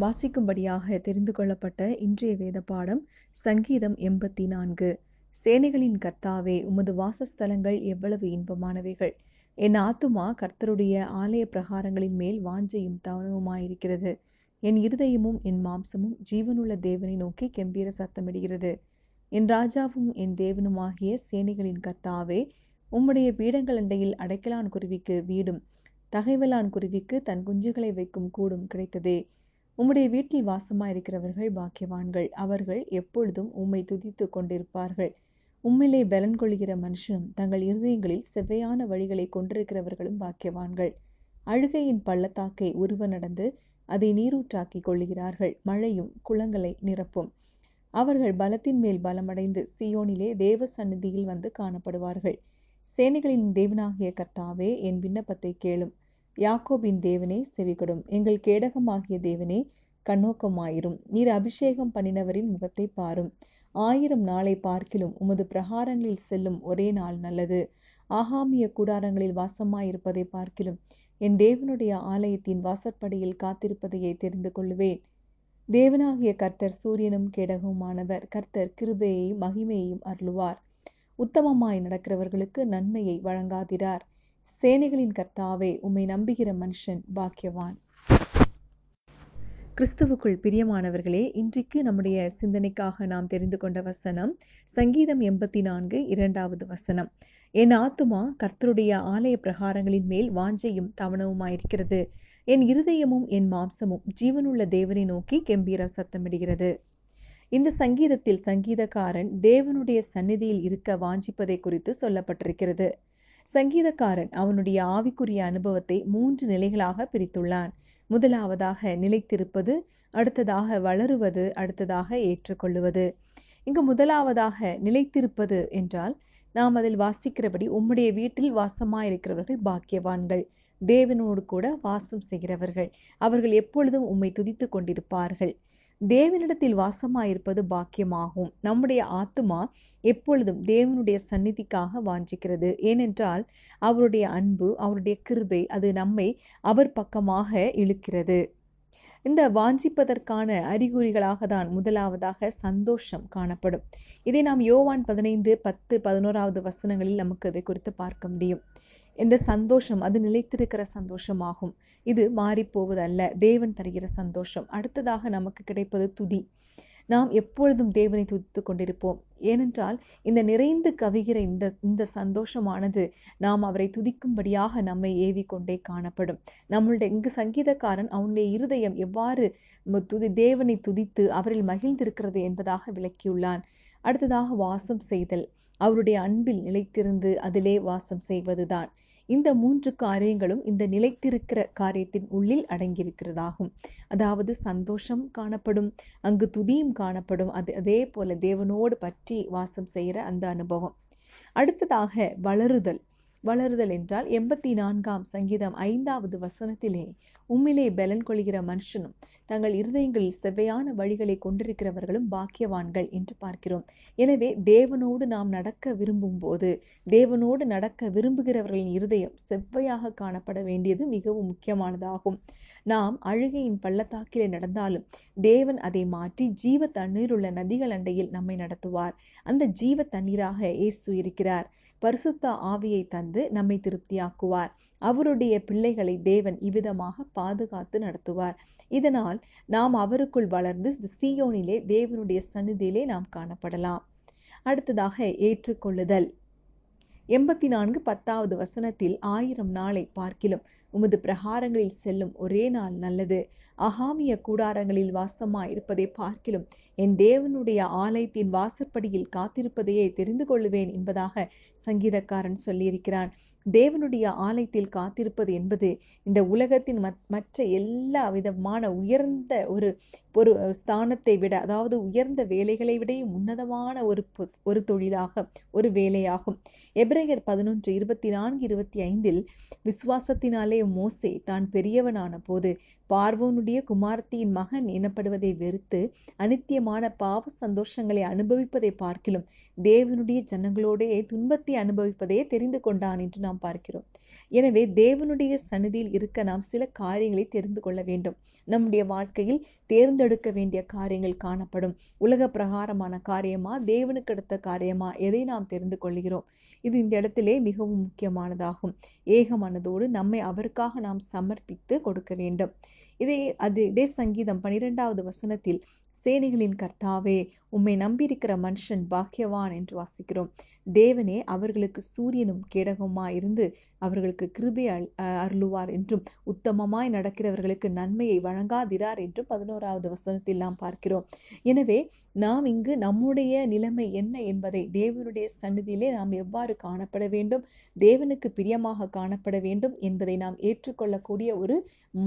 வாசிக்கும்படியாக தெரிந்து கொள்ளப்பட்ட இன்றைய வேத பாடம் சங்கீதம் எண்பத்தி நான்கு சேனைகளின் கர்த்தாவே உமது வாசஸ்தலங்கள் எவ்வளவு இன்பமானவைகள். என் ஆத்துமா கர்த்தருடைய ஆலய பிரகாரங்களின் மேல் வாஞ்சையும் தவனவுமாயிருக்கிறது. என் இருதயமும் என் மாம்சமும் ஜீவனுள்ள தேவனை நோக்கி கெம்பீர சத்தமிடுகிறது. என் ராஜாவும் என் தேவனுமாகிய சேனைகளின் கர்த்தாவே உம்முடைய பீடங்கள் அண்டையில் அடைக்கலான் குருவிக்கு வீடும் தகைவலான் குருவிக்கு தன் குஞ்சுகளை வைக்கும் கூடும் கிடைத்ததே. உம்முடைய வீட்டில் வாசமாயிருக்கிறவர்கள் பாக்கியவான்கள். அவர்கள் எப்பொழுதும் உம்மை துதித்து கொண்டிருப்பார்கள். உம்மிலே பலன் கொள்கிற மனுஷனும் தங்கள் இருதயங்களில் செவ்வையான வழிகளை கொண்டிருக்கிறவர்களும் பாக்கியவான்கள். அழுகையின் பள்ளத்தாக்கை உருவ நடந்து அதை நீரூற்றாக்கி கொள்ளுகிறார்கள். மழையும் குளங்களை நிரப்பும். அவர்கள் பலத்தின் மேல் பலமடைந்து சியோனிலே தேவ சந்நிதியில் வந்து காணப்படுவார்கள். சேனைகளின் தேவனாகிய கர்த்தாவே என் விண்ணப்பத்தை கேளும். யாக்கோபின் தேவனே செவிகொடும். எங்கள் கேடகமாகிய தேவனே கண்ணோக்கமாயிரும். நீர் அபிஷேகம் பண்ணினவரின் முகத்தை பாரும். ஆயிரம் நாளை பார்க்கிலும் உமது பிரகாரங்களில் செல்லும் ஒரே நாள் நல்லது. ஆகாமிய கூடாரங்களில் வாசமாயிருப்பதை பார்க்கிலும் என் தேவனுடைய ஆலயத்தின் வாசற்படியில் காத்திருப்பதையே தெரிந்து கொள்ளுவேன். தேவனாகிய கர்த்தர் சூரியனும் கேடகவுமானவர் கர்த்தர் கிருபையையும் மகிமையையும் அருளுவார். உத்தமமாய் நடக்கிறவர்களுக்கு நன்மையை வழங்காதிரார். சேனைகளின் கர்த்தாவே உம்மை நம்புகிற மனுஷன் பாக்கியவான். கிறிஸ்துவுக்குள் பிரியமானவர்களே இன்றைக்கு நம்முடைய சிந்தனைக்காக நாம் தெரிந்து கொண்ட வசனம் சங்கீதம் எண்பத்தி நான்கு இரண்டாவது வசனம். என் ஆத்துமா கர்த்தருடைய ஆலய பிரகாரங்களின் மேல் வாஞ்சையும் தவணவுமாயிருக்கிறது. என் இருதயமும் என் மாம்சமும் ஜீவனுள்ள தேவனை நோக்கி கெம்பீர சத்தமிடுகிறது. இந்த சங்கீதத்தில் சங்கீதக்காரன் தேவனுடைய சந்நிதியில் இருக்க வாஞ்சிப்பதை குறித்து சொல்லப்பட்டிருக்கிறது. சங்கீதக்காரன் அவனுடைய ஆவிக்குரிய அனுபவத்தை மூன்று நிலைகளாக பிரித்துள்ளான். முதலாவதாக நிலைத்திருப்பது அடுத்ததாக வளருவது அடுத்ததாக ஏற்றுக்கொள்ளுவது. இங்கு முதலாவதாக நிலைத்திருப்பது என்றால் நாம் அதில் வாசிக்கிறபடி உம்முடைய வீட்டில் வாசமாயிருக்கிறவர்கள் பாக்கியவான்கள். தேவனோடு கூட வாசம் செய்கிறவர்கள். அவர்கள் எப்பொழுதும் உம்மை துதித்து கொண்டிருப்பார்கள். தேவனிடத்தில் வாசமாயிருப்பது பாக்கியமாகும். நம்முடைய ஆத்துமா எப்பொழுதும் தேவனுடைய சந்நிதிக்காக வாஞ்சிக்கிறது. ஏனென்றால் அவருடைய அன்பு அவருடைய கிருபை அது நம்மை அவர் பக்கமாக இழுக்கிறது. இந்த வாஞ்சிப்பதற்கான அறிகுறிகளாக தான் முதலாவதாக சந்தோஷம் காணப்படும். இதை நாம் யோவான் பதினைந்து பத்து பதினோராவது வசனங்களில் நமக்கு இதை குறித்து பார்க்க முடியும். இந்த சந்தோஷம் அது நிலைத்திருக்கிற சந்தோஷமாகும். இது மாறிப்போவதல்ல. தேவன் தருகிற சந்தோஷம். அடுத்ததாக நமக்கு கிடைப்பது துதி. நாம் எப்பொழுதும் தேவனை துதித்து கொண்டிருப்போம். ஏனென்றால் இந்த நிறைந்து கவிகிற இந்த இந்த சந்தோஷமானது நாம் அவரை துதிக்கும்படியாக நம்மை ஏவிக்கொண்டே காணப்படும். நம்மளுடைய இங்கு சங்கீதக்காரன் அவனுடைய இருதயம் எவ்வாறு துதி தேவனை துதித்து அவரில் மகிழ்ந்திருக்கிறது என்பதாக விளக்கியுள்ளான். அடுத்ததாக வாசம் செய்தல். அவருடைய அன்பில் நிலைத்திருந்து அதிலே வாசம் செய்வதுதான். இந்த மூன்று காரியங்களும் இந்த நிலைத்திருக்கிற காரியத்தின் உள்ளில் அடங்கியிருக்கிறதாகும். அதாவது சந்தோஷம் காணப்படும் அங்கு துதியும் காணப்படும் அது அதே போல தேவனோடு பற்றி வாசம் செய்கிற அந்த அனுபவம். அடுத்ததாக வளருதல். வளருதல் என்றால் எண்பத்தி நான்காம் சங்கீதம் ஐந்தாவது வசனத்திலே உம்மிலே பலன் கொள்கிற மனுஷனும் தங்கள் இருதயங்களில் செவ்வையான வழிகளை கொண்டிருக்கிறவர்களும் பாக்கியவான்கள் என்று பார்க்கிறோம். எனவே தேவனோடு நாம் நடக்க விரும்பும் போது தேவனோடு நடக்க விரும்புகிறவர்களின் இருதயம் செவ்வையாக காணப்பட வேண்டியது மிகவும் முக்கியமானதாகும். நாம் அழுகையின் பள்ளத்தாக்கிலே நடந்தாலும் தேவன் அதை மாற்றி ஜீவ தண்ணீர் உள்ள நதிகள் அண்டையில் நம்மை நடத்துவார். அந்த ஜீவ தண்ணீராக இயேசு இருக்கிறார். பரிசுத்த ஆவியை தந்து நம்மை திருப்தியாக்குவார். அவருடைய பிள்ளைகளை தேவன் இவ்விதமாக பாதுகாத்து நடத்துவார். இதனால் நாம் அவருக்குள் வளர்ந்து சீயோனிலே தேவனுடைய சந்நிதியிலே நாம் காணப்படலாம். அடுத்ததாக ஏற்றுக்கொள்ளுதல். எண்பத்தி நான்கு பத்தாவது வசனத்தில் ஆயிரம் நாளை பார்க்கிலும் உமது பிரகாரங்களில் செல்லும் ஒரே நாள் நல்லது. அகாமிய கூடாரங்களில் வாசமாயிருப்பதை பார்க்கிலும் என் தேவனுடைய ஆலயத்தின் வாசற்படியில் காத்திருப்பதையே தெரிந்து கொள்ளுவேன் என்பதாக சங்கீதக்காரன் சொல்லியிருக்கிறான். தேவனுடைய ஆலயத்தில் காத்திருப்பது என்பது இந்த உலகத்தின் மற்ற எல்லா விதமான உயர்ந்த ஒரு ஒரு ஸ்தானத்தை விட அதாவது உயர்ந்த வேலைகளை விட உன்னதமான ஒரு ஒரு தொழிலாக ஒரு வேலையாகும். எப்ரேயர் பதினொன்று இருபத்தி நான்கு இருபத்தி ஐந்தில் விசுவாசத்தினாலே மோசே தான் பெரியவனான போது பார்வோனுடைய குமாரத்தியின் மகன் எனப்படுவதை வெறுத்து அனித்தியமான பாவ சந்தோஷங்களை அனுபவிப்பதை பார்க்கிலும் தேவனுடைய ஜனங்களோடே துன்பத்தை அனுபவிப்பதையே தெரிந்து கொண்டான் என்று நாம் பார்க்கிறோம். எனவே தேவனுடைய சந்நிதியில் இருக்க நாம் சில காரியங்களை தெரிந்து கொள்ள வேண்டும். நம்முடைய வாழ்க்கையில் தேர்ந்தெடுக்க வேண்டிய காரியங்கள் காணப்படும். உலக பிரகாரமான காரியமா தேவனுக்கு அடுத்த காரியமா எதை நாம் தெரிந்து கொள்கிறோம்? இது இந்த இடத்திலே மிகவும் முக்கியமானதாகும். ஏகமானதோடு நம்மை அவருக்காக நாம் சமர்ப்பித்து கொடுக்க வேண்டும். இதே அது இதே சங்கீதம் பனிரெண்டாவது வசனத்தில் சேனைகளின் கர்த்தாவே உம்மை நம்பியிருக்கிற மனுஷன் பாக்கியவான் என்று வாசிக்கிறோம். தேவனே அவர்களுக்கு சூரியனும் கேடகமா இருந்து அவர்களுக்கு கிருபை அருளுவார் என்றும் உத்தமமாய் நடக்கிறவர்களுக்கு நன்மையை வழங்காதிரார் என்றும் பதினோராவது வசனத்தில் நாம் பார்க்கிறோம். எனவே நாம் இங்கு நம்முடைய நிலைமை என்ன என்பதை தேவனுடைய சன்னதியிலே நாம் எவ்வாறு காணப்பட வேண்டும் தேவனுக்கு பிரியமாக காணப்பட வேண்டும் என்பதை நாம் ஏற்றுக்கொள்ளக்கூடிய ஒரு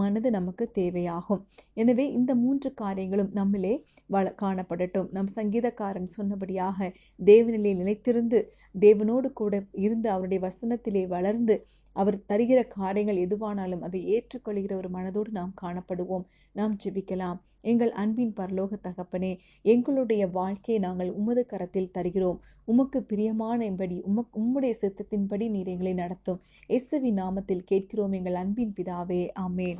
மனது நமக்கு தேவையாகும். எனவே இந்த மூன்று காரியங்களும் நம்மிலே வள காணப்படட்டும். நம் சங்கீதக்காரன் சொன்னபடியாக தேவனிலே நிலைத்திருந்து தேவனோடு கூட இருந்து அவருடைய வசனத்திலே வளர்ந்து அவர் தருகிற காரியங்கள் எதுவானாலும் அதை ஏற்றுக்கொள்கிற ஒரு மனதோடு நாம் காணப்படுவோம். நாம் ஜெபிக்கலாம். எங்கள் அன்பின் பரலோக தகப்பனே எங்களுடைய வாழ்க்கையை நாங்கள் உமது கரத்தில் தருகிறோம். உமக்கு பிரியமானபடி உமக் உம்முடைய சித்தத்தின்படி நீர் எங்களை நடத்தும். எஸ்வி நாமத்தில் கேட்கிறோம் எங்கள் அன்பின் பிதாவே. ஆமேன்.